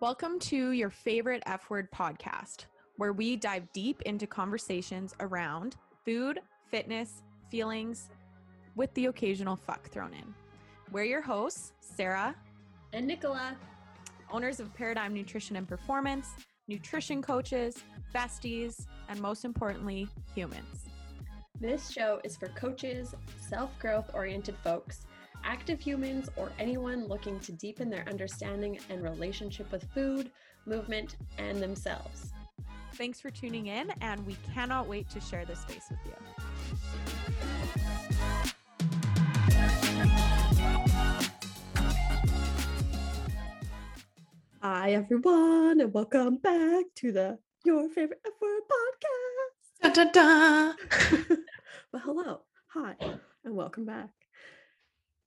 Welcome to your favorite F word podcast, where we dive deep into conversations around food, fitness, feelings, with the occasional fuck thrown in. We're your hosts, Sarah and Nicola, owners of Paradigm Nutrition and Performance, nutrition coaches, besties, and most importantly, humans. This show is for coaches, self growth oriented folks active humans, or anyone looking to deepen their understanding and relationship with food, movement, and themselves. Thanks for tuning in, and we cannot wait to share this space with you. Hi, everyone, and welcome back to the Your Favorite F Word podcast. Da, da, da. well, hello, hi, and welcome back.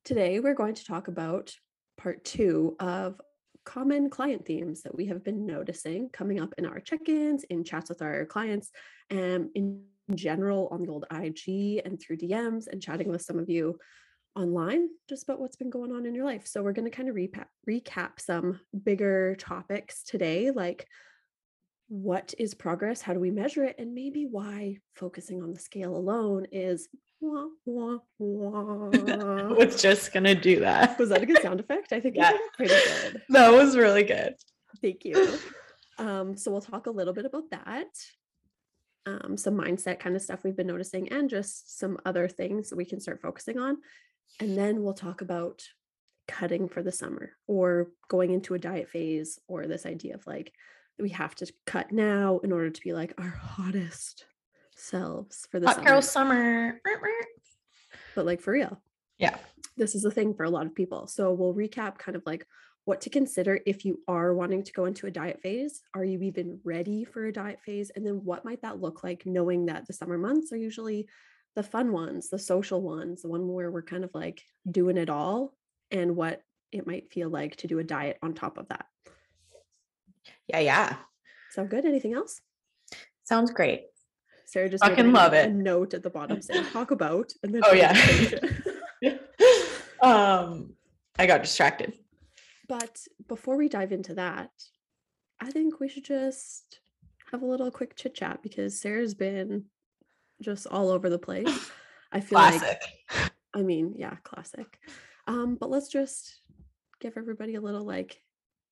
Today, we're going to talk about part two of common client themes that we have been noticing coming up in our check ins, in chats with our clients, and in general on the old IG and through DMs and chatting with some of you online just about what's been going on in your life. So, we're going to kind of recap, recap some bigger topics today, like what is progress? How do we measure it? And maybe why focusing on the scale alone is wah, wah, wah. was just gonna do that. Was that a good sound effect? I think yeah. pretty good. That was really good. Thank you. Um, so we'll talk a little bit about that. Um, some mindset kind of stuff we've been noticing, and just some other things that we can start focusing on. And then we'll talk about cutting for the summer or going into a diet phase or this idea of like we have to cut now in order to be like our hottest selves for the hot summer. girl summer. But like for real. Yeah. This is a thing for a lot of people. So we'll recap kind of like what to consider if you are wanting to go into a diet phase. Are you even ready for a diet phase? And then what might that look like knowing that the summer months are usually the fun ones, the social ones, the one where we're kind of like doing it all and what it might feel like to do a diet on top of that. Yeah, yeah. Sound good? Anything else? Sounds great. Sarah just fucking love it. note at the bottom saying talk about and then oh yeah. um, I got distracted. But before we dive into that, I think we should just have a little quick chit chat because Sarah's been just all over the place. I feel classic. like I mean, yeah, classic. Um, but let's just give everybody a little like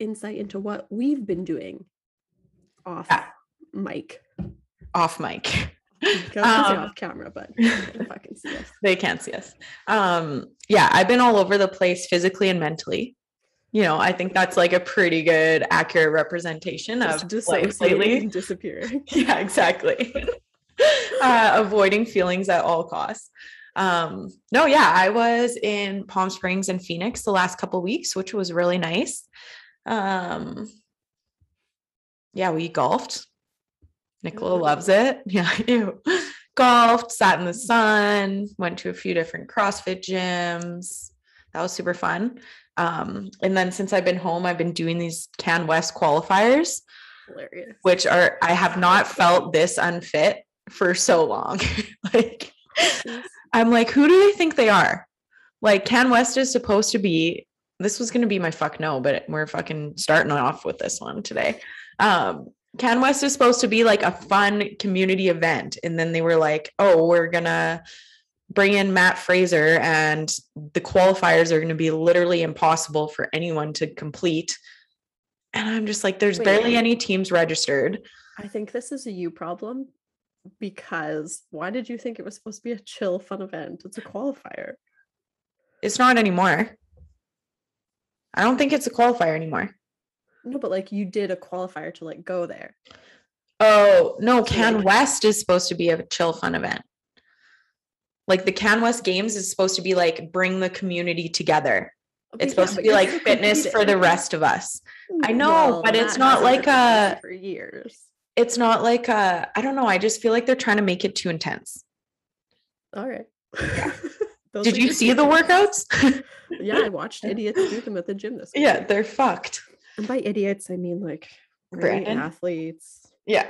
insight into what we've been doing off yeah. mic. Off mic. um, off camera, but can see us. They can't see us. Um, yeah, I've been all over the place physically and mentally. You know, I think that's like a pretty good, accurate representation Just of life lately. disappearing. yeah, exactly. uh, avoiding feelings at all costs. Um, no, yeah, I was in Palm Springs and Phoenix the last couple weeks, which was really nice. Um, yeah, we golfed. Nicola loves it. Yeah, I do. Golfed, sat in the sun, went to a few different CrossFit gyms. That was super fun. Um, and then since I've been home, I've been doing these Can West qualifiers, Hilarious. which are I have not felt this unfit for so long. like I'm like, who do they think they are? Like Can West is supposed to be this was going to be my fuck no, but we're fucking starting off with this one today. Um, Can West is supposed to be like a fun community event. And then they were like, oh, we're going to bring in Matt Fraser and the qualifiers are going to be literally impossible for anyone to complete. And I'm just like, there's Wait, barely any teams registered. I think this is a you problem because why did you think it was supposed to be a chill, fun event? It's a qualifier. It's not anymore. I don't think it's a qualifier anymore. No, but like you did a qualifier to like go there. Oh, no, Can West is supposed to be a chill fun event. Like the Can West Games is supposed to be like bring the community together. It's supposed yeah, to be like fitness for the rest of us. I mm, know, well, but it's not like a for years. It's not like a I don't know, I just feel like they're trying to make it too intense. All right. Yeah. Did you see the workouts? yeah, I watched idiots do them at the gym this week. Yeah, they're fucked. And by idiots, I mean like great athletes. Yeah.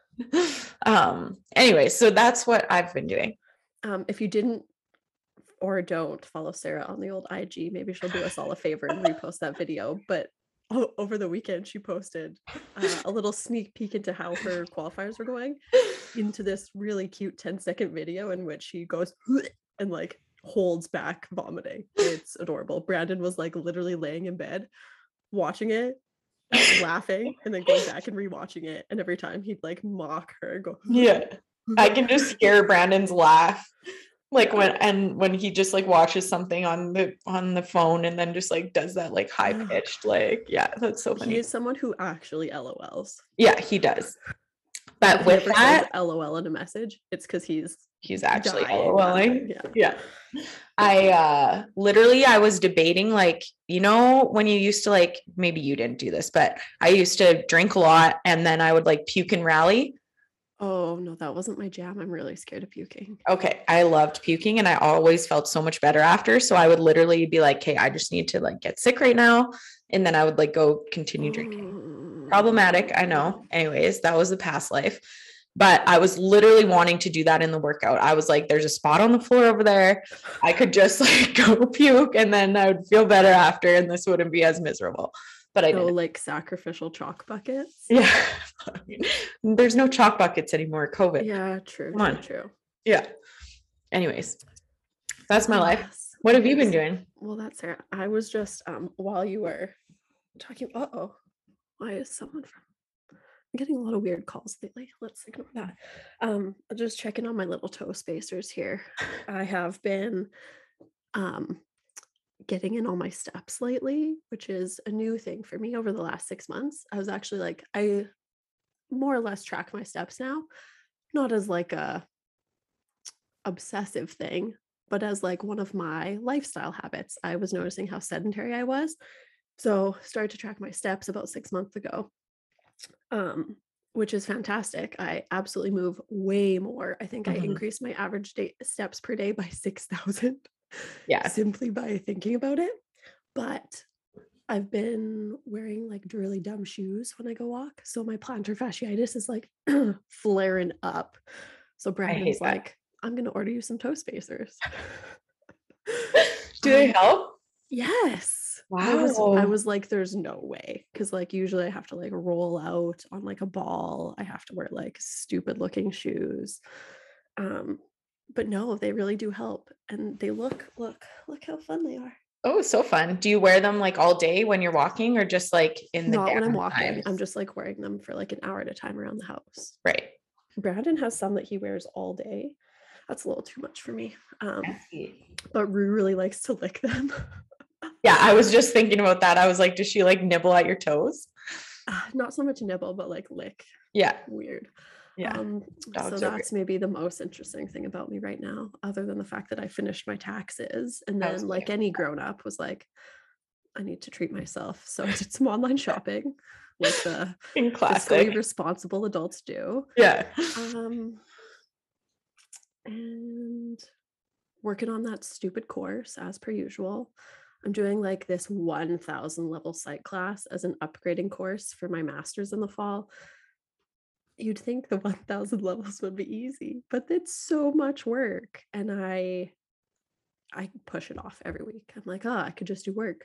um, anyway, so that's what I've been doing. Um, if you didn't or don't follow Sarah on the old IG, maybe she'll do us all a favor and repost that video. But o- over the weekend she posted uh, a little sneak peek into how her qualifiers were going into this really cute 10 second video in which she goes and like holds back vomiting. It's adorable. Brandon was like literally laying in bed watching it, laughing, and then going back and rewatching it. And every time he'd like mock her and go, Yeah. Hmm. I can just hear Brandon's laugh. Like when and when he just like watches something on the on the phone and then just like does that like high pitched like yeah that's so funny. He is someone who actually LOLs. Yeah, he does. But If with that, LOL in a message, it's because he's he's actually dying LOLing. Yeah. Yeah. I uh literally I was debating like, you know, when you used to like maybe you didn't do this, but I used to drink a lot and then I would like puke and rally. Oh no, that wasn't my jam. I'm really scared of puking. Okay, I loved puking and I always felt so much better after, so I would literally be like, "Okay, I just need to like get sick right now." And then I would like go continue drinking. Mm. Problematic, I know. Anyways, that was the past life. But I was literally wanting to do that in the workout. I was like, there's a spot on the floor over there. I could just like go puke and then I would feel better after and this wouldn't be as miserable. But I No, didn't. like sacrificial chalk buckets. Yeah. There's no chalk buckets anymore. COVID. Yeah. True, Come on. true. Yeah. Anyways, that's my life. Yes, What have you been doing? Well, that's it. I was just um while you were talking. Uh oh, why is someone from? I'm getting a lot of weird calls lately. Let's ignore that. Um, I'm just checking on my little toe spacers here. I have been um getting in all my steps lately, which is a new thing for me over the last six months. I was actually like, I more or less track my steps now, not as like a obsessive thing, but as like one of my lifestyle habits. I was noticing how sedentary I was. So started to track my steps about six months ago. Um, which is fantastic. I absolutely move way more. I think I Mhm. increased my average day steps per day by 6,000 Yeah. simply by thinking about it. But I've been wearing like really dumb shoes when I go walk. So my plantar fasciitis is like flaring up. So Brandon's that. like, I'm going to order you some toe spacers. Do they Um, help? Yes. I was I was like, there's no way. Cause like usually I have to like roll out on like a ball. I have to wear like stupid looking shoes. Um, but no, they really do help. And they look, look, look how fun they are. Oh, so fun. Do you wear them like all day when you're walking or just like in the Not when I'm walking. I'm just like wearing them for like an hour at a time around the house. right. Brandon has some that he wears all day. That's a little too much for me. Um, but Rue really likes to lick them. Yeah, I was just thinking about that. I was like, does she like nibble at your toes? Uh, Not so much nibble, but like lick. Yeah. Weird. Yeah. Um, so weird. that's maybe the most interesting thing about me right now, other than the fact that I finished my taxes and then, like any grown up, was like, I need to treat myself. So I did some online shopping, like the In fiscally responsible adults do. Yeah. Um, and working on that stupid course as per usual. I'm doing like this 1000 level psych class as an upgrading course for my master's in the fall. You'd think the 1000 levels would be easy, but it's so much work and I I push it off every week. I'm like, "Oh, I could just do work."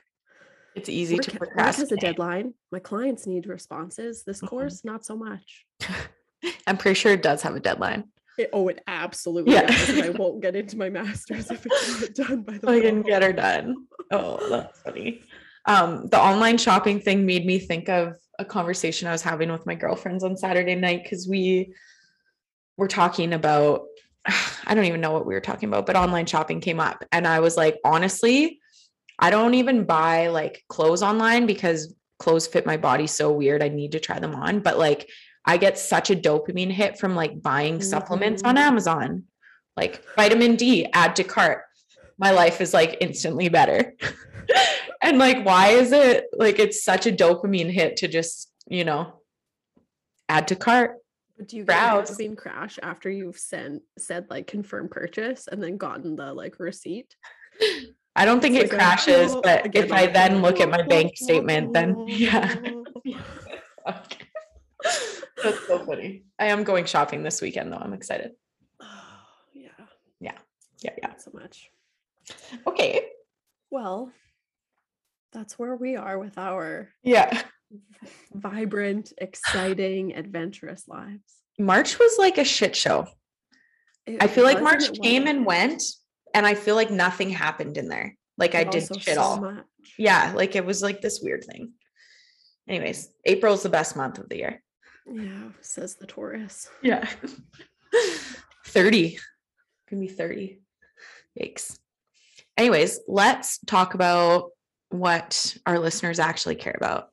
It's easy Work, to ha- work has a deadline. My clients need responses. This Mhm. course not so much. I'm pretty sure it does have a deadline. It, oh, it absolutely Yeah. does. I won't get into my master's if it's not done by the I fall. get her done. Oh, that's funny. Um, the online shopping thing made me think of a conversation I was having with my girlfriends on Saturday night because we were talking about I don't even know what we were talking about, but online shopping came up. And I was like, honestly, I don't even buy like clothes online because clothes fit my body so weird. I need to try them on. But like I get such a dopamine hit from like buying supplements on Mhm. Amazon, like vitamin D, add to cart. My life is like instantly better. and like, why is it like it's such a dopamine hit to just, you know, add to cart? Do you get browse. dopamine crash after you've sent said like confirm purchase and then gotten the like receipt? I don't think It's it like crashes, "Oh," but if I then look at my "Oh, bank statement, then yeah. oh." Okay. That's so funny. I am going shopping this weekend though. I'm excited. Oh, yeah. Yeah, yeah. Not so much. Okay. Well, that's where we are with our Yeah. vibrant, exciting, adventurous lives. March was like a shit show. It I feel like March came and went, and I feel like nothing happened in there. Like I did shit so all. much. Yeah, like it was like this weird thing. Anyways, April's the best month of the year. Yeah, says the Taurus. Yeah. 30. Give me 30. Yikes. Anyways, let's talk about what our listeners actually care about.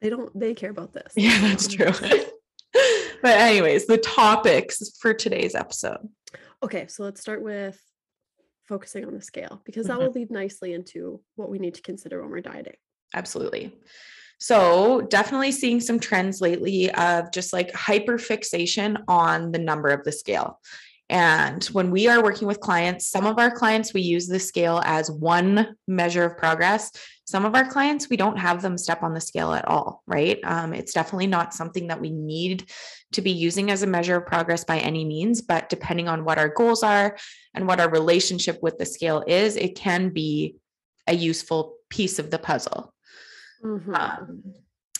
They don't they care about this. Yeah, that's true. but anyways, the topics for today's episode. Okay, so let's start with focusing on the scale because that Mhm. will lead nicely into what we need to consider when we're dieting. Absolutely. So, definitely seeing some trends lately of just like hyper fixation on the number of the scale. And when we are working with clients, some of our clients, we use the scale as one measure of progress. Some of our clients, we don't have them step on the scale at all, right? Um, it's definitely not something that we need to be using as a measure of progress by any means, but depending on what our goals are and what our relationship with the scale is, it can be a useful piece of the puzzle. Mhm. Um,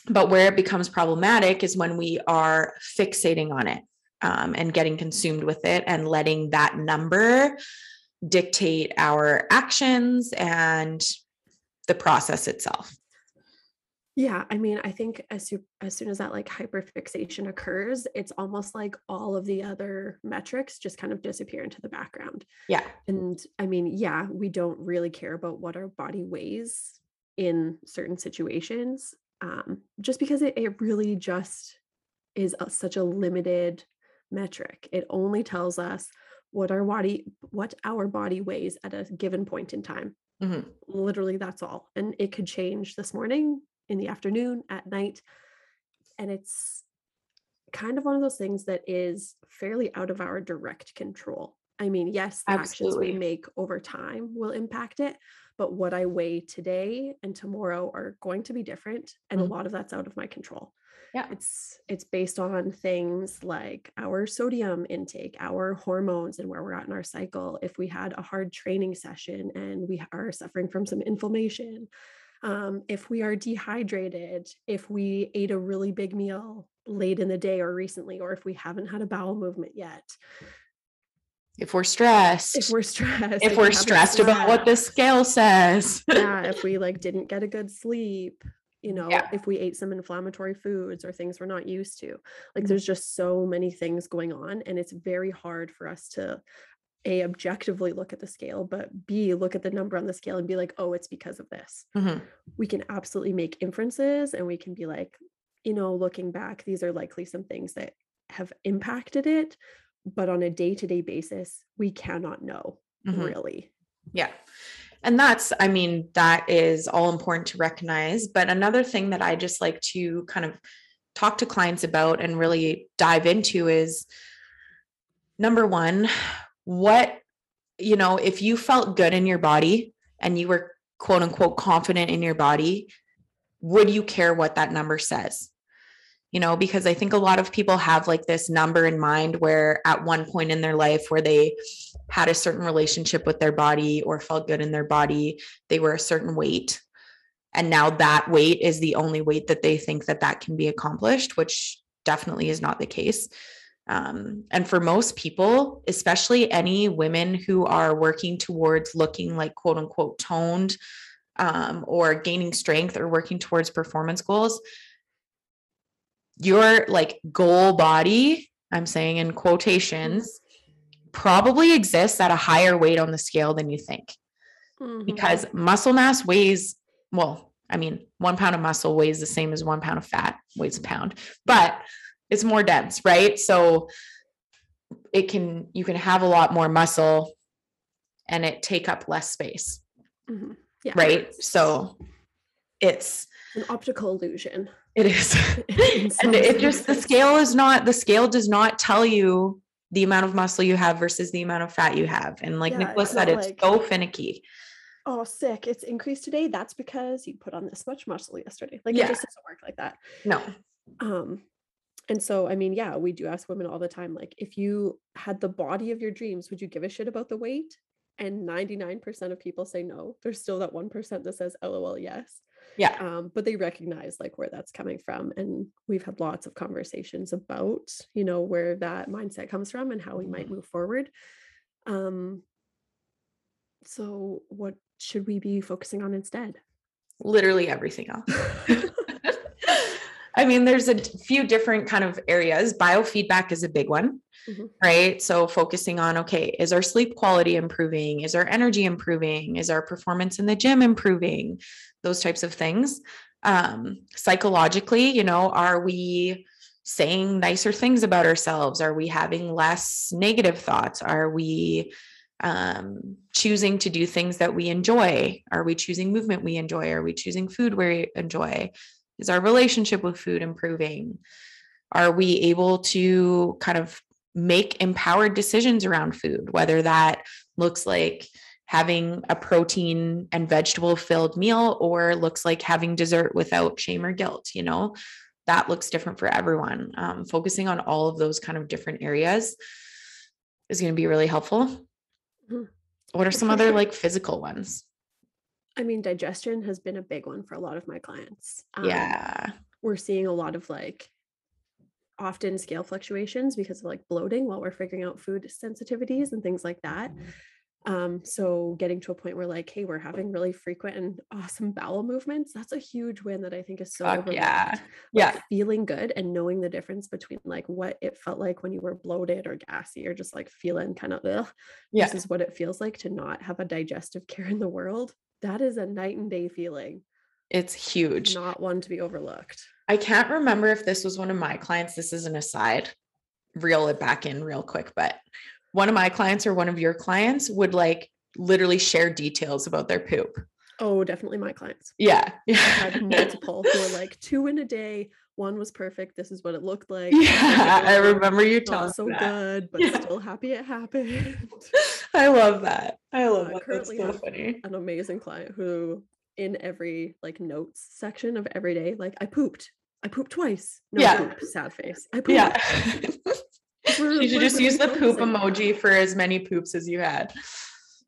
but where it becomes problematic is when we are fixating on it um, and getting consumed with it and letting that number dictate our actions and the process itself. Yeah, I mean, I think as you as soon as that like hyperfixation occurs, it's almost like all of the other metrics just kind of disappear into the background. Yeah. And I mean, yeah, we don't really care about what our body weighs in certain situations, um, just because it, it really just is a, such a limited metric. It only tells us what our body what our body weighs at a given point in time. Mhm. Literally, that's all. And it could change this morning, in the afternoon, at night. And it's kind of one of those things that is fairly out of our direct control. I mean, yes, the actions we make over time will impact it, but what I weigh today and tomorrow are going to be different. And Mhm. a lot of that's out of my control. Yeah. It's it's based on things like our sodium intake, our hormones, and where we're at in our cycle. If we had a hard training session and we are suffering from some inflammation, um, if we are dehydrated, if we ate a really big meal late in the day or recently, or if we haven't had a bowel movement yet, If we're stressed, if we're stressed, if we we're stressed about what the scale says. yeah, if we like didn't get a good sleep, you know, Yeah. if we ate some inflammatory foods or things we're not used to. Like Mhm. there's just so many things going on and it's very hard for us to a objectively look at the scale, but b look at the number on the scale and be like, "Oh, it's because of this." Mhm. We can absolutely make inferences and we can be like, you know, looking back, these are likely some things that have impacted it, but on a day-to-day basis, we cannot know Mhm. really. Yeah. And that's, I mean, that is all important to recognize. But another thing that I just like to kind of talk to clients about and really dive into is number one, what, you know, if you felt good in your body and you were quote unquote confident in your body, would you care what that number says? You know, because I think a lot of people have like this number in mind where at one point in their life where they had a certain relationship with their body or felt good in their body, they were a certain weight. And now that weight is the only weight that they think that that can be accomplished, which definitely is not the case. Um, and for most people, especially any women who are working towards looking like quote unquote toned um, or gaining strength or working towards performance goals, your like goal body, I'm saying in quotations, probably exists at a higher weight on the scale than you think Mhm. because muscle mass weighs well i mean one pound of muscle weighs the same as one pound of fat weighs a pound but it's more dense right so it can you can have a lot more muscle and it take up less space Mhm. Yeah. right so it's An optical illusion. It is and it just the scale is not the scale does not tell you the amount of muscle you have versus the amount of fat you have and like Yeah, said it's like- so finicky Oh, sick. It's increased today. That's because you put on this much muscle yesterday. Like Yeah. it just doesn't work like that. no Um, and so I mean, yeah, we do ask women all the time, like, if you had the body of your dreams, would you give a shit about the weight? And 99% of people say no. There's still that 1% that says LOL, yes. Yeah. Um, but they recognize like where that's coming from. And we've had lots of conversations about, you know, where that mindset comes from and how we might move forward. Um, so what should we be focusing on instead? Literally everything else. I mean, there's a few different kind of areas. Biofeedback is a big one, Mhm. right? So focusing on okay, is our sleep quality improving? Is our energy improving? Is our performance in the gym improving? Those types of things. Um, psychologically, you know, are we saying nicer things about ourselves? Are we having less negative thoughts? Are we um, choosing to do things that we enjoy? Are we choosing movement we enjoy? Are we choosing food we enjoy? Is our relationship with food improving? Are we able to kind of make empowered decisions around food, whether that looks like having a protein and vegetable filled meal or looks like having dessert without shame or guilt, you know? That looks different for everyone. Um, focusing on all of those kind of different areas is going to be really helpful. Mhm. What are some other like physical ones? I mean, digestion has been a big one for a lot of my clients. Um, yeah. We're seeing a lot of like often scale fluctuations because of like bloating while we're figuring out food sensitivities and things like that. Um, so getting to a point where like, hey, we're having really frequent and awesome bowel movements, that's a huge win that I think is so Fuck overlooked. yeah. Like, Yeah. feeling good and knowing the difference between like what it felt like when you were bloated or gassy or just like feeling kind of ugh, Yeah. versus what it feels like to not have a digestive care in the world. That is a night and day feeling, It's huge. not one to be overlooked. I can't remember if this was one of my clients. This is an aside. Reel it back in real quick, but one of my clients or one of your clients would like literally share details about their poop. Oh, definitely my clients. Yeah. I had multiple who were like two in a day. One was perfect. This is what it looked like. yeah. I remember you Not telling so that. good, but Yeah. still happy it happened. I love that. I love I that. That's currently so funny. An amazing client who, in every like notes section of every day, like I pooped. I pooped twice. No Yeah. poop. Sad face. I pooped. Yeah. You should just use the poop emoji for as many poops as you had.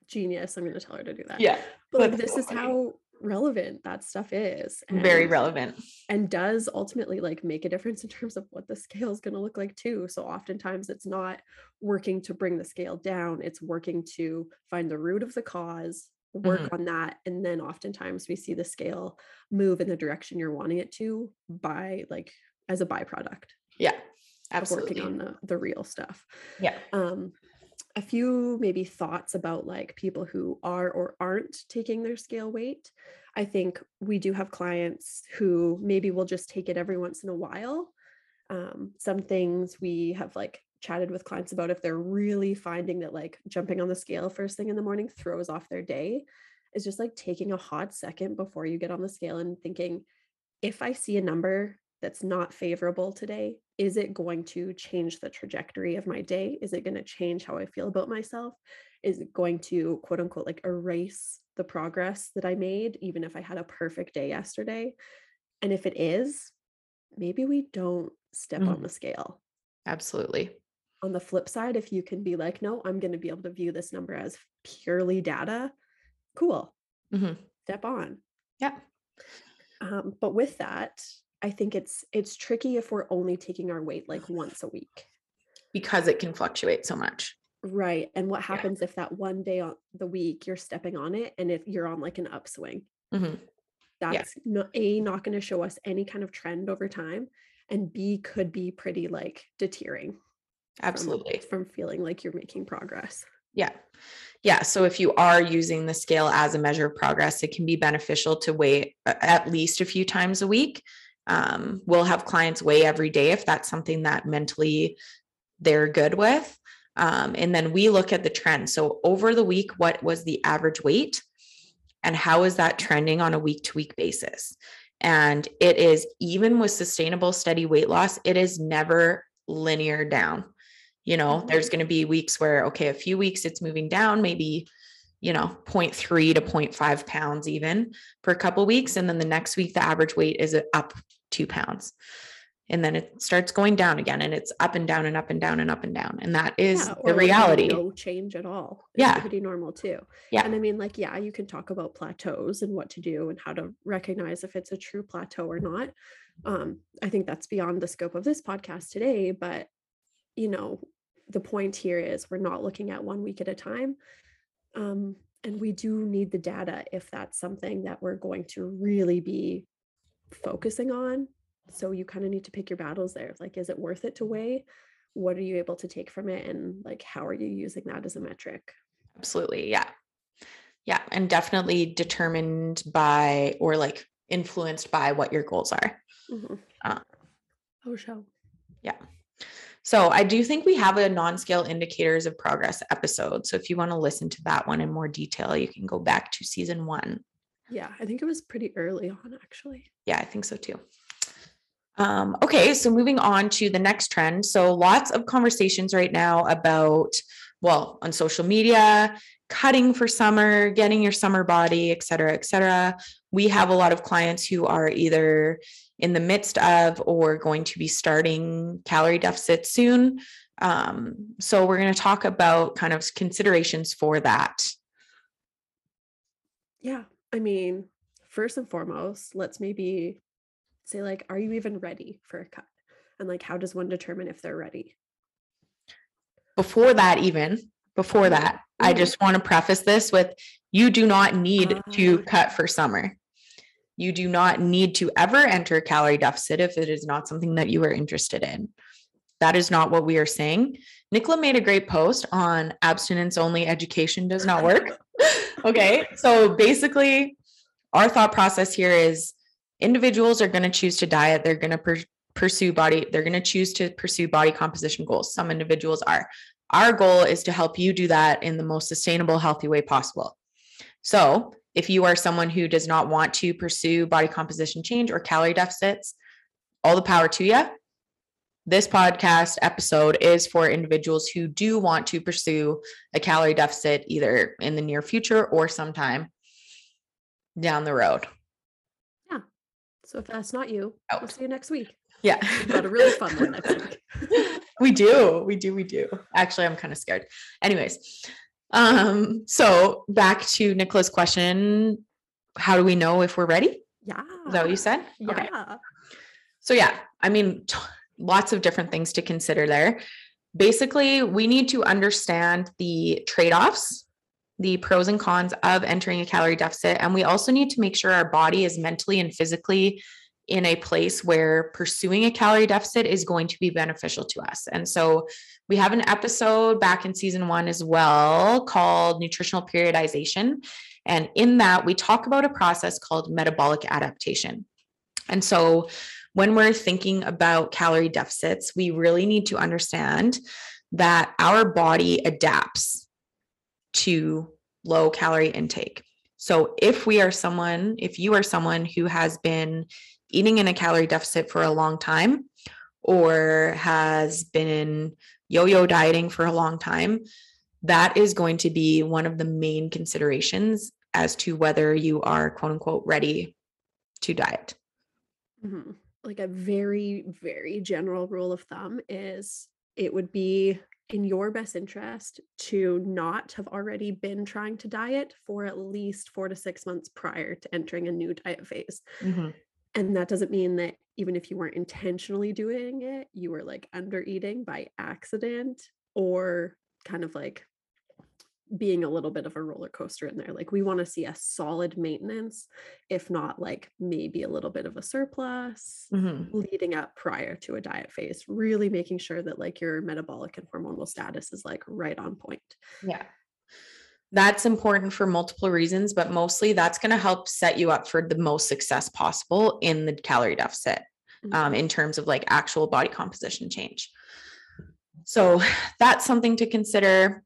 Genius. I'm going to tell her to do that. Yeah. But like this is how relevant that stuff is. Very relevant. and does ultimately like make a difference in terms of what the scale is going to look like too so oftentimes it's not working to bring the scale down it's working to find the root of the cause work Mhm. on that and then oftentimes we see the scale move in the direction you're wanting it to by like as a byproduct Yeah. Of working Absolutely. on the, the real stuff Yeah. um a few maybe thoughts about like people who are or aren't taking their scale weight i think we do have clients who maybe will just take it every once in a while um, some things we have like chatted with clients about if they're really finding that like jumping on the scale first thing in the morning throws off their day is just like taking a hot second before you get on the scale and thinking if i see a number that's not favorable today is it going to change the trajectory of my day is it going to change how i feel about myself is it going to quote unquote like erase the progress that i made even if i had a perfect day yesterday and if it is maybe we don't step on Mhm. the scale Absolutely. on the flip side if you can be like no i'm going to be able to view this number as purely data cool Mhm. step on Yeah. um, but with that i think it's it's tricky if we're only taking our weight like once a week Because it can fluctuate so much. right and what happens if that one day on the week you're stepping on it and if you're on like an upswing Mhm. that's not a not going to show us any kind of trend over time and b could be pretty like deterring Absolutely. from feeling like you're making progress Yeah. Yeah. So if you are using the scale as a measure of progress, it can be beneficial to weigh at least a few times a week. Um, we'll have clients weigh every day if that's something that mentally they're good with. Um, and then we look at the trend. So over the week, what was the average weight? And how is that trending on a week to week basis? And it is even with sustainable, steady weight loss, it is never linear down. You know, Mhm. there's going to be weeks where, okay, a few weeks it's moving down, maybe, you know, 0.3 to 0.5 pounds even for a couple weeks. And then the next week, the average weight is up two pounds. and then it starts going down again and it's up and down and up and down and up and down and that is Yeah, the reality no change at all. It's Yeah. pretty normal too. Yeah. And I mean, like, yeah, you can talk about plateaus and what to do and how to recognize if it's a true plateau or not. Um, I think that's beyond the scope of this podcast today, but you know, the point here is we're not looking at one week at a time. Um, and we do need the data if that's something that we're going to really be focusing on. So you kind of need to pick your battles there. Like, is it worth it to weigh? What are you able to take from it? And like, how are you using that as a metric? absolutely yeah yeah and definitely determined by or like influenced by what your goals are Mhm. Uh, oh, show. So i do think we have a non-scale indicators of progress episode so if you want to listen to that one in more detail you can go back to season one Yeah, I think it was pretty early on, actually. Yeah, I think so too. Um, okay, so moving on to the next trend. So lots of conversations right now about, well, on social media, cutting for summer, getting your summer body, et cetera, et cetera. We have a lot of clients who are either in the midst of or going to be starting calorie deficit soon. Um, so we're going to talk about kind of considerations for that. Yeah. I mean, first and foremost, let's maybe say, like, are you even ready for a cut? And like, how does one determine if they're ready? before that even before Mhm. that i Mhm. just want to preface this with you do not need to Ah. cut for summer you do not need to ever enter a calorie deficit if it is not something that you are interested in that is not what we are saying nicola made a great post on abstinence only education does not work okay so basically our thought process here is individuals are going to choose to diet they're going to per- pursue body they're going to choose to pursue body composition goals some individuals are our goal is to help you do that in the most sustainable healthy way possible so if you are someone who does not want to pursue body composition change or calorie deficits all the power to you this podcast episode is for individuals who do want to pursue a calorie deficit either in the near future or sometime down the road Yeah. So if that's not you, we'll see you next week. Yeah. We've got a really fun one I think. we do. We do. We do. Actually i'm kind of scared. Anyways um so back to nicola's question how do we know if we're ready? Yeah. is that what you said? Yeah. so yeah i mean t- lots of different things to consider there. Basically we need to understand the trade-offs the pros and cons of entering a calorie deficit and we also need to make sure our body is mentally and physically in a place where pursuing a calorie deficit is going to be beneficial to us. And so we have an episode back in season one as well called nutritional periodization. And in that, we talk about a process called metabolic adaptation. And so when we're thinking about calorie deficits, we really need to understand that our body adapts to low calorie intake. So if we are someone, if you are someone who has been eating in a calorie deficit for a long time or has been yo-yo dieting for a long time, that is going to be one of the main considerations as to whether you are quote unquote ready to diet. Mhm. Like a very, very general rule of thumb is it would be in your best interest to not have already been trying to diet for at least four to six months prior to entering a new diet phase. And that doesn't mean that even if you weren't intentionally doing it, you were like under eating by accident or kind of like being a little bit of a roller coaster in there. Like we want to see a solid maintenance, if not like maybe a little bit of a surplus Mhm. leading up prior to a diet phase, really making sure that like your metabolic and hormonal status is like right on point. Yeah. That's important for multiple reasons, but mostly that's going to help set you up for the most success possible in the calorie deficit um, in terms of like actual body composition change. So that's something to consider.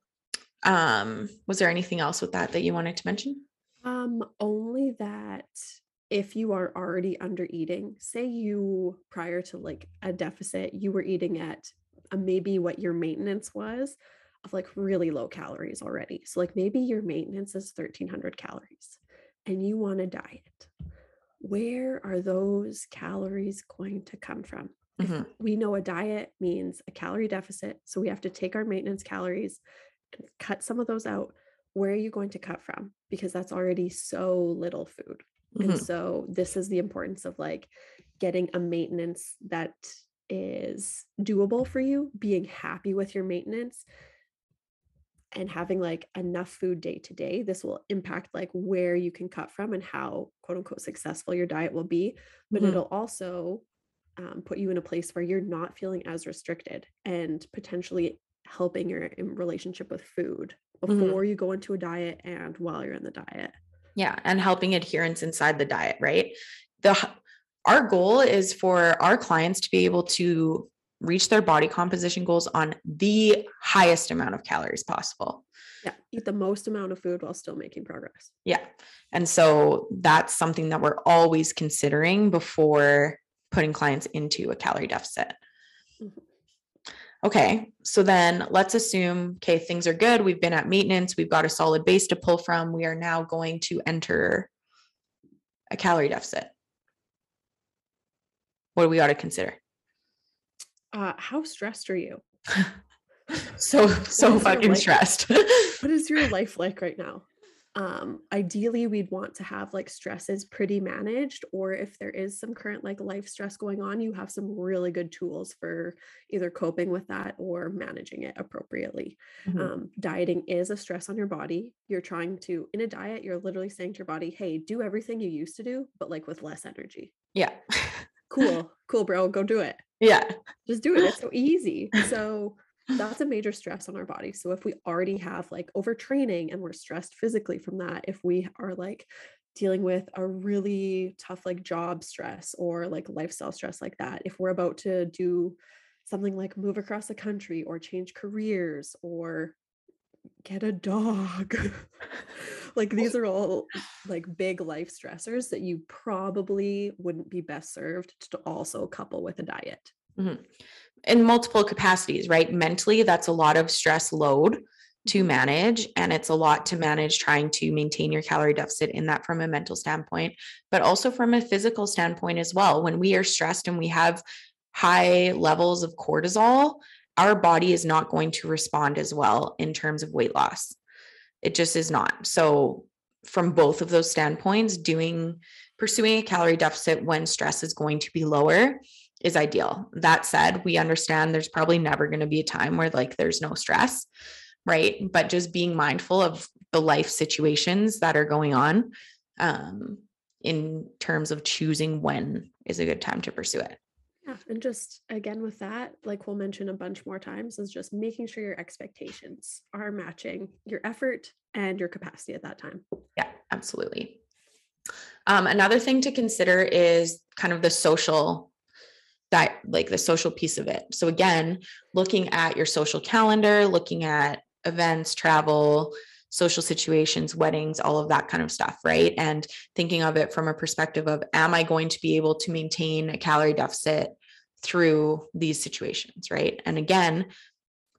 Um, was there anything else with that that you wanted to mention? Um, only that if you are already under eating, say you prior to like a deficit, you were eating at uh, maybe what your maintenance was of like really low calories already. So like maybe your maintenance is 1300 calories and you want to diet. Where are those calories going to come from? If Mhm. we know a diet means a calorie deficit, so we have to take our maintenance calories and cut some of those out. Where are you going to cut from? Because that's already so little food. And Mhm. so this is the importance of like getting a maintenance that is doable for you, being happy with your maintenance and having like enough food day to day. This will impact like where you can cut from and how quote unquote successful your diet will be. But Mhm. it'll also um, put you in a place where you're not feeling as restricted and potentially helping your relationship with food Mhm. before you go into a diet and while you're in the diet. Yeah, and helping adherence inside the diet, right? The our goal is for our clients to be able to reach their body composition goals on the highest amount of calories possible. Yeah, eat the most amount of food while still making progress. Yeah. And so that's something that we're always considering before putting clients into a calorie deficit. Mhm. Okay. So then let's assume, okay, things are good. We've been at maintenance. We've got a solid base to pull from. We are now going to enter a calorie deficit. What do we got to consider? Uh, how stressed are you? So, so fucking life- stressed. What is your life like right now? Um, ideally, we'd want to have like stresses pretty managed, or if there is some current like life stress going on, you have some really good tools for either coping with that or managing it appropriately. Mhm. Um, dieting is a stress on your body. You're trying to, in a diet, you're literally saying to your body, hey, do everything you used to do, but like with less energy. yeah. Cool, cool, bro, go do it. Yeah. just do it. It's so easy. So that's a major stress on our body. So if we already have like overtraining and we're stressed physically from that, if we are like dealing with a really tough like job stress or like lifestyle stress like that, if we're about to do something like move across the country or change careers or get a dog. like these are all like big life stressors that you probably wouldn't be best served to also couple with a diet. in multiple capacities, right? Mentally, that's a lot of stress load to Mm-hmm. manage. And it's a lot to manage trying to maintain your calorie deficit in that from a mental standpoint, but also from a physical standpoint as well. When we are stressed and we have high levels of cortisol, our body is not going to respond as well in terms of weight loss. It just is not. So, from both of those standpoints, doing pursuing a calorie deficit when stress is going to be lower is ideal. That said, we understand there's probably never going to be a time where like there's no stress, right? But just being mindful of the life situations that are going on um, in terms of choosing when is a good time to pursue it. Yeah. And just again with that, like we'll mention a bunch more times, is just making sure your expectations are matching your effort and your capacity at that time. Yeah, absolutely. Um, another thing to consider is kind of the social that like the social piece of it. So again, looking at your social calendar, looking at events, travel, social situations, weddings, all of that kind of stuff, right? And thinking of it from a perspective of am I going to be able to maintain a calorie deficit through these situations, right? And again,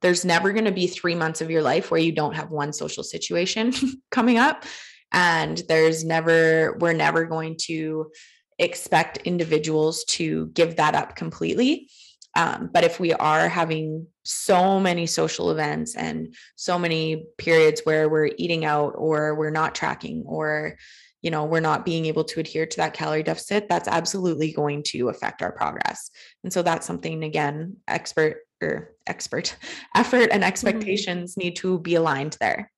there's never going to be 3 months of your life where you don't have one social situation coming up and there's never we're never going to expect individuals to give that up completely um, but if we are having so many social events and so many periods where we're eating out or we're not tracking or you know we're not being able to adhere to that calorie deficit that's absolutely going to affect our progress and so that's something again expert or expert effort and expectations need to be aligned there.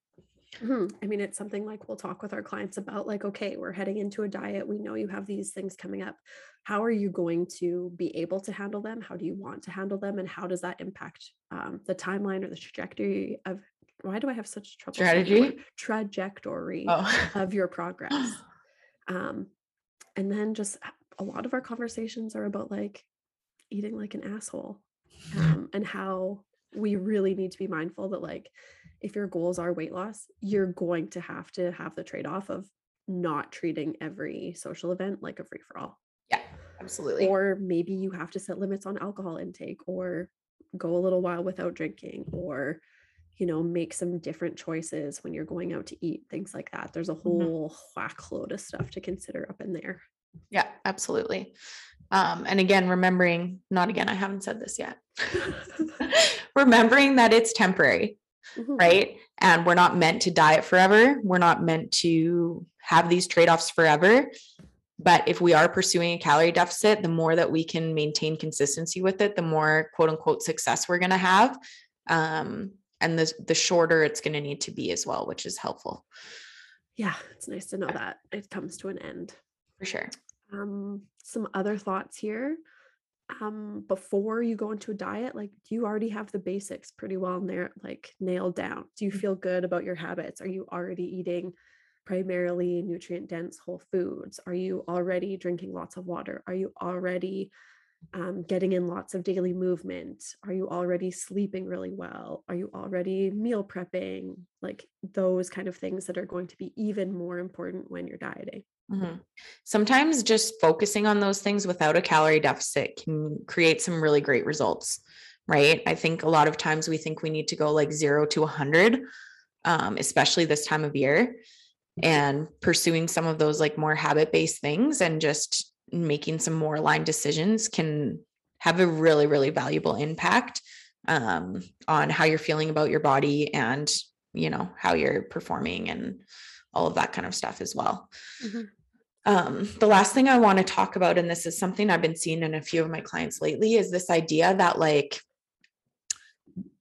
I mean, it's something like we'll talk with our clients about, like, okay, we're heading into a diet. We know you have these things coming up. How are you going to be able to handle them? How do you want to handle them? And how does that impact um, the timeline or the trajectory of why do I have such trouble? Strategy? Trajectory oh of your progress. Um, and then just a lot of our conversations are about like eating like an asshole um, and how we really need to be mindful that like if your goals are weight loss you're going to have to have the trade-off of not treating every social event like a free-for-all. Yeah absolutely. Or maybe you have to set limits on alcohol intake or go a little while without drinking or you know make some different choices when you're going out to eat things like that. There's a whole whack load of stuff to consider up in there. Yeah, absolutely. Um, and again, remembering, not again, I haven't said this yet. remembering that it's temporary, Mhm. right? And we're not meant to diet forever. We're not meant to have these trade offs forever. But if we are pursuing a calorie deficit, the more that we can maintain consistency with it, the more quote unquote success we're going to have. Um, and the, the shorter it's going to need to be as well, which is helpful Yeah, it's nice to know that it comes to an end. for sure. Um, some other thoughts here. Um, before you go into a diet, like do you already have the basics pretty well there, like nailed down? Do you feel good about your habits? Are you already eating primarily nutrient dense whole foods? Are you already drinking lots of water? Are you already um, getting in lots of daily movement? Are you already sleeping really well? Are you already meal prepping? Like those kind of things that are going to be even more important when you're dieting. Mhm. Sometimes just focusing on those things without a calorie deficit can create some really great results, right? I think a lot of times we think we need to go like zero to 100, um, especially this time of year, and pursuing some of those like more habit based things and just making some more aligned decisions can have a really, really valuable impact um, on how you're feeling about your body and, you know, how you're performing and all of that kind of stuff as well. Um, the last thing I want to talk about, and this is something I've been seeing in a few of my clients lately, is this idea that like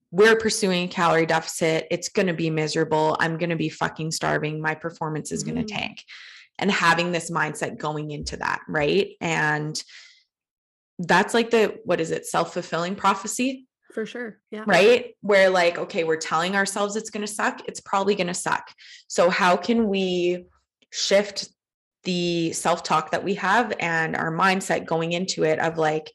we're pursuing a calorie deficit. It's going to be miserable. I'm going to be fucking starving. My performance is going Mhm. to tank. And having this mindset going into that, right? And that's like the what is it, self fulfilling prophecy, For sure. Yeah. right? Where like, okay, we're telling ourselves it's going to suck. It's probably going to suck. So, how can we shift the self talk that we have and our mindset going into it of like,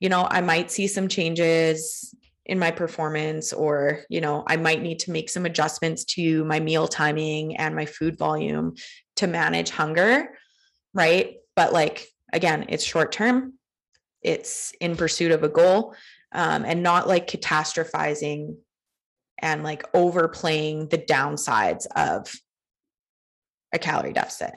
you know, I might see some changes in my performance, or, you know, I might need to make some adjustments to my meal timing and my food volume to manage hunger, right? But like, again, it's short term, it's in pursuit of a goal um, and not like catastrophizing and like overplaying the downsides of a calorie deficit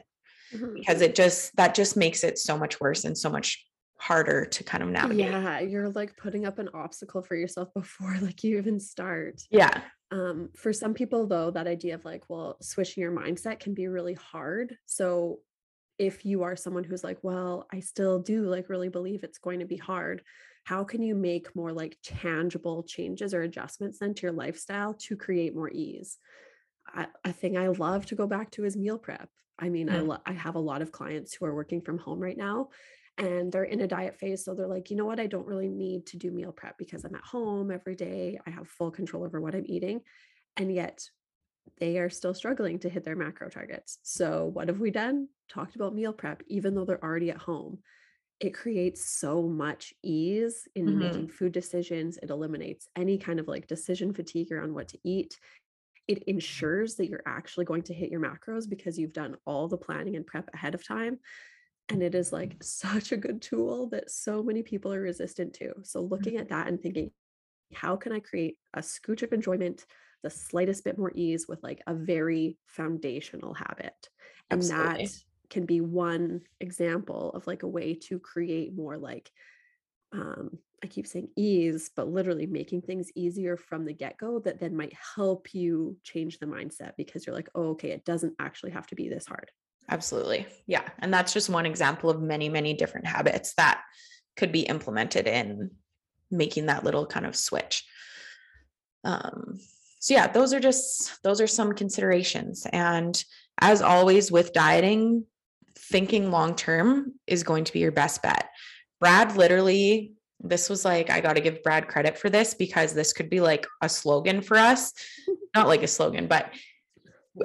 Mhm. because it just that just makes it so much worse and so much harder to kind of navigate. Yeah, you're like putting up an obstacle for yourself before like you even start. Yeah. Um, for some people though, that idea of like, well, switching your mindset can be really hard. So if you are someone who's like, well, I still do like really believe it's going to be hard, how can you make more like tangible changes or adjustments then to your lifestyle to create more ease? I, a thing I love to go back to is meal prep. I mean, I Mm. lo- I have a lot of clients who are working from home right now and they're in a diet phase. So they're like, you know what? I don't really need to do meal prep because I'm at home every day. I have full control over what I'm eating. And yet they are still struggling to hit their macro targets. So what have we done? Talked about meal prep, even though they're already at home. It creates so much ease in Mhm. making food decisions. It eliminates any kind of like decision fatigue around what to eat. It mm-hmm. ensures that you're actually going to hit your macros because you've done all the planning and prep ahead of time. And it is like mm-hmm. such a good tool that so many people are resistant to. So looking at mm-hmm. that and thinking, how can I create a scooch of enjoyment, the slightest bit more ease with like a very foundational habit? And Absolutely. that can be one example of like a way to create more like um I keep saying ease, but literally making things easier from the get go that then might help you change the mindset because you're like, oh, okay, it doesn't actually have to be this hard. Absolutely. Yeah. And that's just one example of many, many different habits that could be implemented in making that little kind of switch. Um, so yeah, those are just those are some considerations. And as always with dieting, thinking long term is going to be your best bet. Brad literally, this was like, I got to give Brad credit for this because this could be like a slogan for us. Not like a slogan, but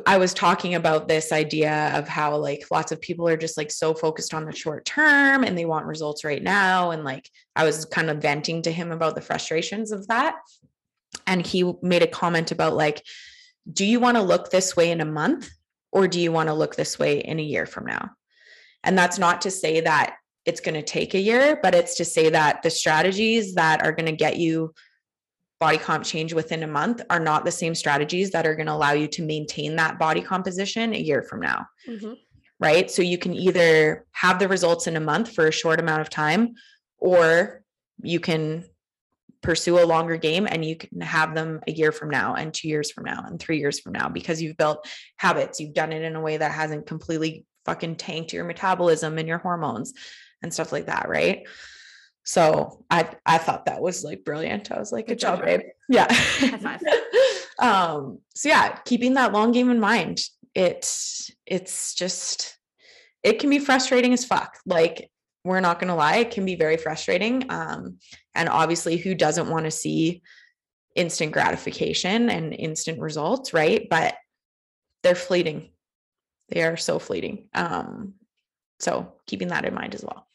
I was talking about this idea of how like lots of people are just like so focused on the short term and they want results right now. And like I was kind of venting to him about the frustrations of that. And he made a comment about like, do you want to look this way in a month or do you want to look this way in a year from now? And that's not to say that it's going to take a year, but it's to say that the strategies that are going to get you body comp change within a month are not the same strategies that are going to allow you to maintain that body composition a year from now. Mm-hmm. right? So you can either have the results in a month for a short amount of time, or you can pursue a longer game and you can have them a year from now and two years from now and three years from now because you've built habits. You've done it in a way that hasn't completely fucking tanked your metabolism and your hormones and stuff like that, right? So I I thought that was like brilliant. I was like, good, good job, job, babe. Yeah. um, so yeah, keeping that long game in mind. it it's just it can be frustrating as fuck. Like we're not gonna lie, it can be very frustrating. Um, and obviously, who doesn't want to see instant gratification and instant results, right? But they're fleeting. They are so fleeting. Um, so keeping that in mind as well.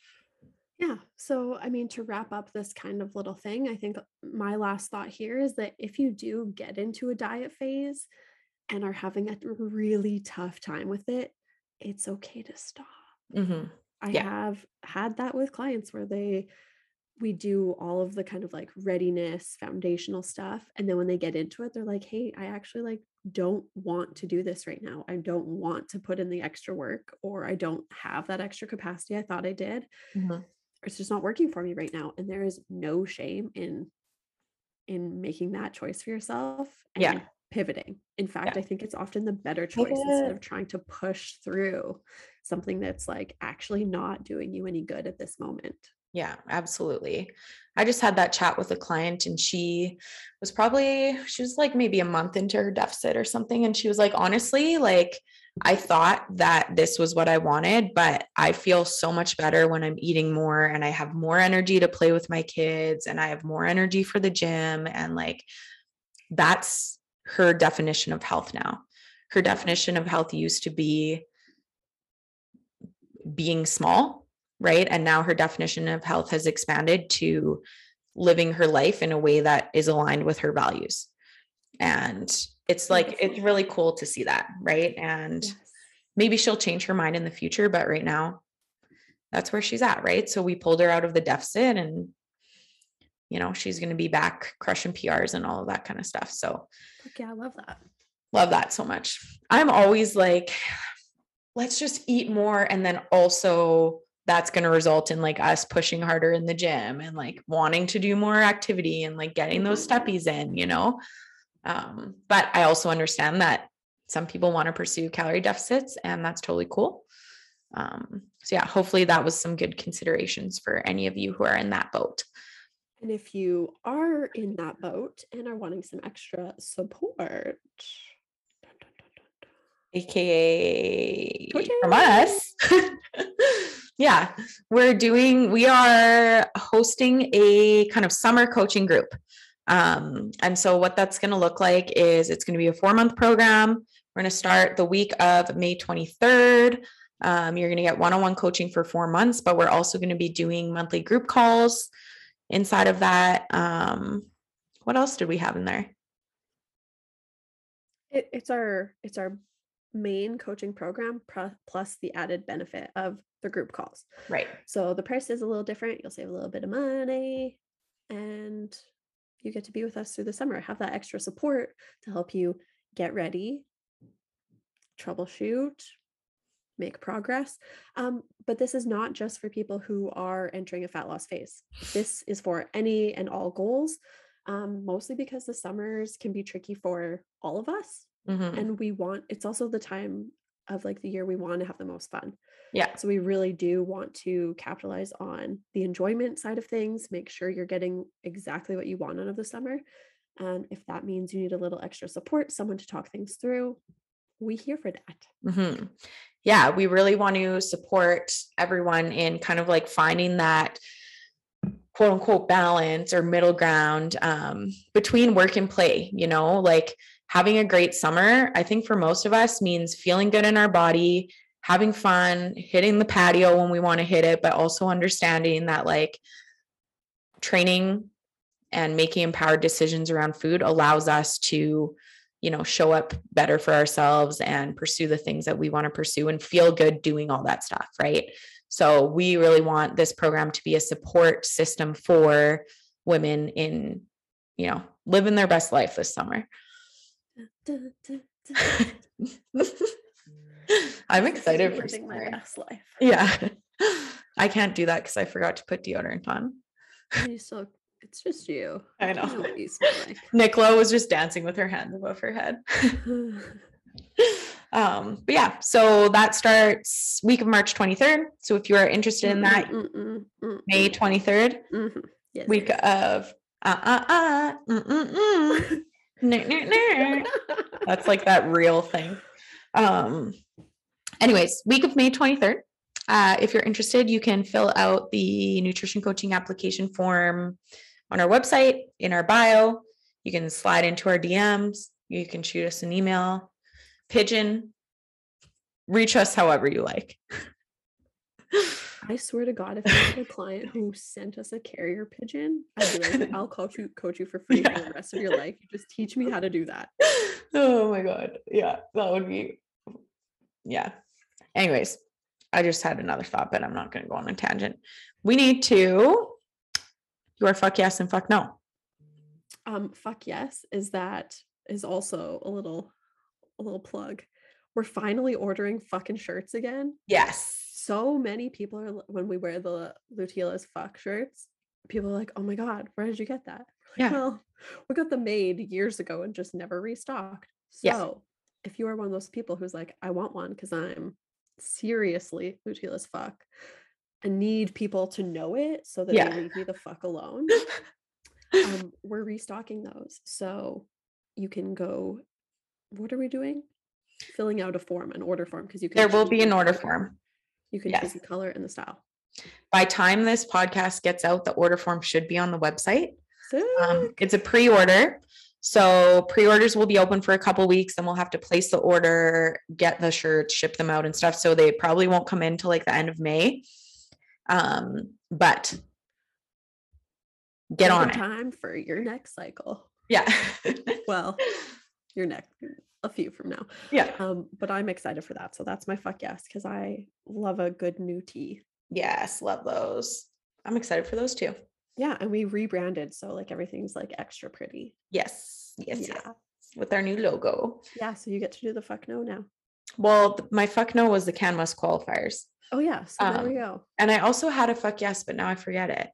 Yeah. So, I mean, to wrap up this kind of little thing, I think my last thought here is that if you do get into a diet phase and are having a really tough time with it, it's okay to stop. Mm-hmm. I yeah. have had that with clients where they, we do all of the kind of like readiness, foundational stuff. And then when they get into it, they're like, hey, I actually like don't want to do this right now. I don't want to put in the extra work, or I don't have that extra capacity I thought I did. Mm-hmm it's just not working for me right now and there is no shame in in making that choice for yourself yeah. pivoting. In fact yeah. i think it's often the better choice instead of trying to push through something that's like actually not doing you any good at this moment. Yeah absolutely. I just had that chat with a client and she was probably she was like maybe a month into her deficit or something and she was like honestly like I thought that this was what I wanted, but I feel so much better when I'm eating more and I have more energy to play with my kids and I have more energy for the gym. And like, that's her definition of health now. Her definition of health used to be being small, right? And now her definition of health has expanded to living her life in a way that is aligned with her values. And it's like it's really cool to see that right? And yes. maybe she'll change her mind in the future but right now that's where she's at right? So we pulled her out of the deficit and you know she's going to be back crushing prs and all of that kind of stuff so yeah i love that. Love that so much. I'm always like let's just eat more and then also that's going to result in like us pushing harder in the gym and like wanting to do more activity and like getting those mm-hmm. steppies in you know um, but I also understand that some people want to pursue calorie deficits, and that's totally cool. Um, so, yeah, hopefully that was some good considerations for any of you who are in that boat. And if you are in that boat and are wanting some extra support, aka from us. yeah, we're doing, we are hosting a kind of summer coaching group. Um, and so, what that's going to look like is it's going to be a four month program. We're going to start the week of May 23rd. Um, you're going to get one on one coaching for four months, but we're also going to be doing monthly group calls inside of that. Um, what else did we have in there? It, it's our it's our main coaching program plus the added benefit of the group calls. Right. So the price is a little different. You'll save a little bit of money and you get to be with us through the summer, have that extra support to help you get ready, troubleshoot, make progress. Um, but this is not just for people who are entering a fat loss phase. This is for any and all goals, um, mostly because the summers can be tricky for all of us. Mm-hmm. And we want, it's also the time of like the year we want to have the most fun. Yeah. So we really do want to capitalize on the enjoyment side of things, make sure you're getting exactly what you want out of the summer. And if that means you need a little extra support, someone to talk things through, we here for that. Mm-hmm. Yeah, we really want to support everyone in kind of like finding that quote unquote balance or middle ground um, between work and play, you know, like having a great summer, I think for most of us means feeling good in our body, having fun, hitting the patio when we want to hit it, but also understanding that like training and making empowered decisions around food allows us to you know show up better for ourselves and pursue the things that we want to pursue and feel good doing all that stuff right? So we really want this program to be a support system for women in you know living their best life this summer I'm excited for my summer. life. Yeah. I can't do that because I forgot to put deodorant on. You still, it's just you. I know. you smell like. Nicola was just dancing with her hands above her head. um, but yeah, so that starts week of March 23rd. So if you are interested in that, Mm, mm, mm, May mm, 23rd, mhm. Yes. week of uh uh uh mm, mm, mm. That's like that real thing. Um, anyways, week of May 23rd. Uh, if you're interested, you can fill out the nutrition coaching application form on our website in our bio. You can slide into our DMs. You can shoot us an email, pigeon, reach us however you like. I swear to God, if I had a client who sent us a carrier pigeon, I'd be like, I'll coach you, coach you for free for the rest of your life. You just teach me how to do that. oh my god. Yeah, that would be yeah. Anyways, I just had another thought, but I'm not gonna go on a tangent. We need to your fuck yes and fuck no. Um, fuck yes, is that is also a little a little plug. We're finally ordering fucking shirts again. Yes. So many people are when we wear the Lutila's fuck shirts, people are like, oh my god, where did you get that? Yeah. Well, we got them made years ago and just never restocked. So if you are one of those people who's like, I want one because I'm seriously Lutila's fuck and need people to know it so that Yeah. they leave me the fuck alone. um, we're restocking those. So you can go, what are we doing? Filling out a form, an order form, because you can There will be an order color. form. You can Yes. choose the color and the style. By time this podcast gets out, the order form should be on the website. Um, it's a pre-order. So pre-orders will be open for a couple weeks, and we'll have to place the order, get the shirts, ship them out and stuff. So they probably won't come in till like the end of May. Um, but get on it. time for your next cycle. Yeah. Well, your next a few from now. yeah. Um, but I'm excited for that. So that's my fuck yes, because I love a good new tea. Yes, love those. I'm excited for those too. Yeah, and we rebranded, so like everything's like extra pretty. Yes. Yes. yeah. yes. With our new logo. Yeah, so you get to do the fuck no now. Well, my fuck no was the CanMus qualifiers. Oh yeah, so there we Um, go. And I also had a fuck yes, but now I forget it.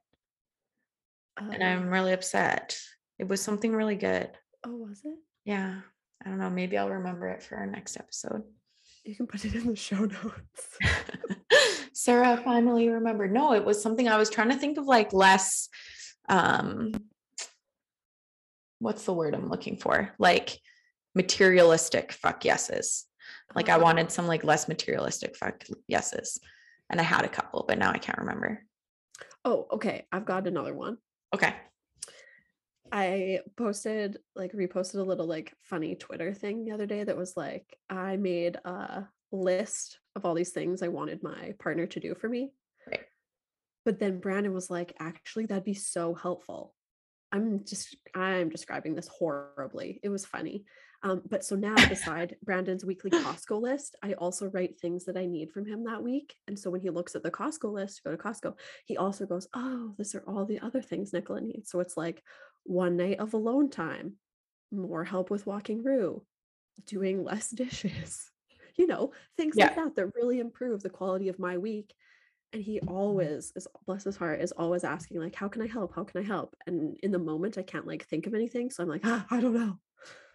And Um, I'm really upset. It was something really good. oh, was it? Yeah. I don't know. Maybe I'll remember it for our next episode. You can put it in the show notes. Sarah finally remembered. No, it was something I was trying to think of like less um what's the word I'm looking for? Like materialistic fuck yeses. Like I Uh, wanted some like less materialistic fuck yeses. And I had a couple, but now I can't remember. Oh, okay. I've got another one. Okay. I posted like reposted a little like funny Twitter thing the other day that was like I made a list of all these things I wanted my partner to do for me. Right. But then Brandon was like, actually, that'd be so helpful. I'm just I'm describing this horribly. It was funny. Um, but so now beside Brandon's weekly Costco list, I also write things that I need from him that week. And so when he looks at the Costco list, go to Costco, he also goes, Oh, these are all the other things Nicola needs. So it's like one night of alone time, more help with walking Rue, doing less dishes, you know, things like that that really improve the quality of my week. And he always is, bless his heart, is always asking, like, how can I help? How can I help? And in the moment, I can't like think of anything. So I'm like, ah, I don't know.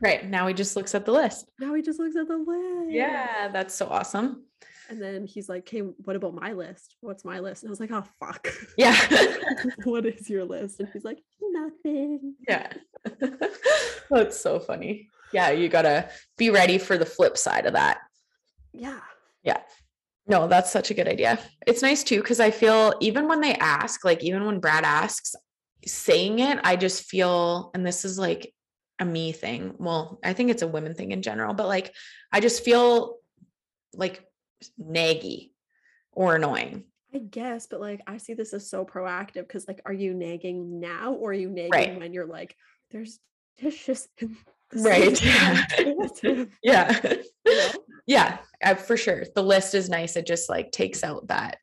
Right. Now he just looks at the list. Now he just looks at the list. Yeah, that's so awesome. And then he's like, okay, what about my list? What's my list? And I was like, oh, fuck. Yeah. what is your list? And he's like, nothing. Yeah. That's so funny. Yeah, you gotta be ready for the flip side of that. Yeah. Yeah. No, that's such a good idea. It's nice too, because I feel even when they ask, like even when Brad asks, saying it, I just feel, and this is like a me thing. Well, I think it's a women thing in general, but like I just feel like naggy or annoying. I guess, but like I see this as so proactive because like, are you nagging now or are you nagging Right. when you're like, there's dishes in the Right. sink, I told him," Yeah. you know? Yeah, uh, for sure. The list is nice. It just like takes out that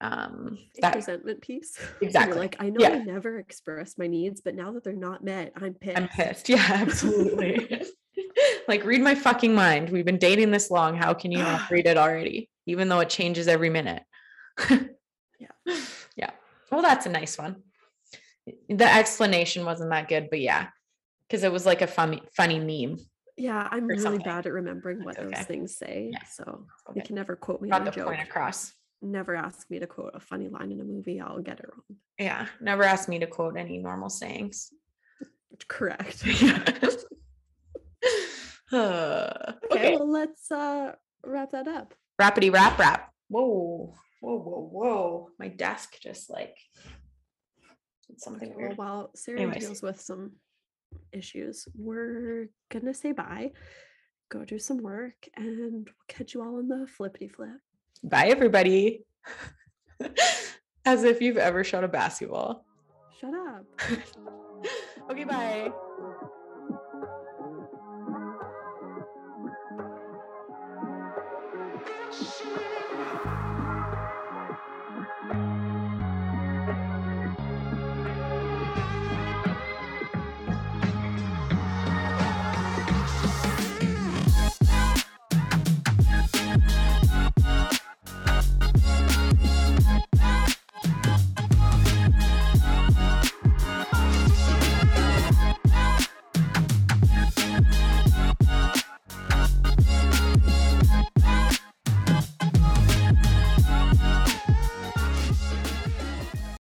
um that resentment piece. Exactly. Like, I know I never expressed my needs, but now that they're not met, I'm pissed. I'm pissed. Yeah, absolutely. like, read my fucking mind. We've been dating this long. How can you not read it already? Even though it changes every minute. Yeah. Yeah. Well, that's a nice one. The explanation wasn't that good, but yeah. Because it was like a funny, funny meme. Yeah, I'm really something. bad at remembering what That's those things say. Yeah, So okay. you can never quote me Got on the a joke. point across. Never ask me to quote a funny line in a movie. I'll get it wrong. Yeah. Never ask me to quote any normal sayings. Correct. Uh, okay, okay. well let's uh wrap that up. Rappity rap rap. Whoa. Whoa, whoa, whoa. My desk just like did something Okay, well, weird. while Sarah Anyways. deals with some issues, we're gonna say bye, go do some work, and we'll catch you all in the flippity flip. Bye, everybody. As if you've ever shot a basketball. Shut up. okay, bye.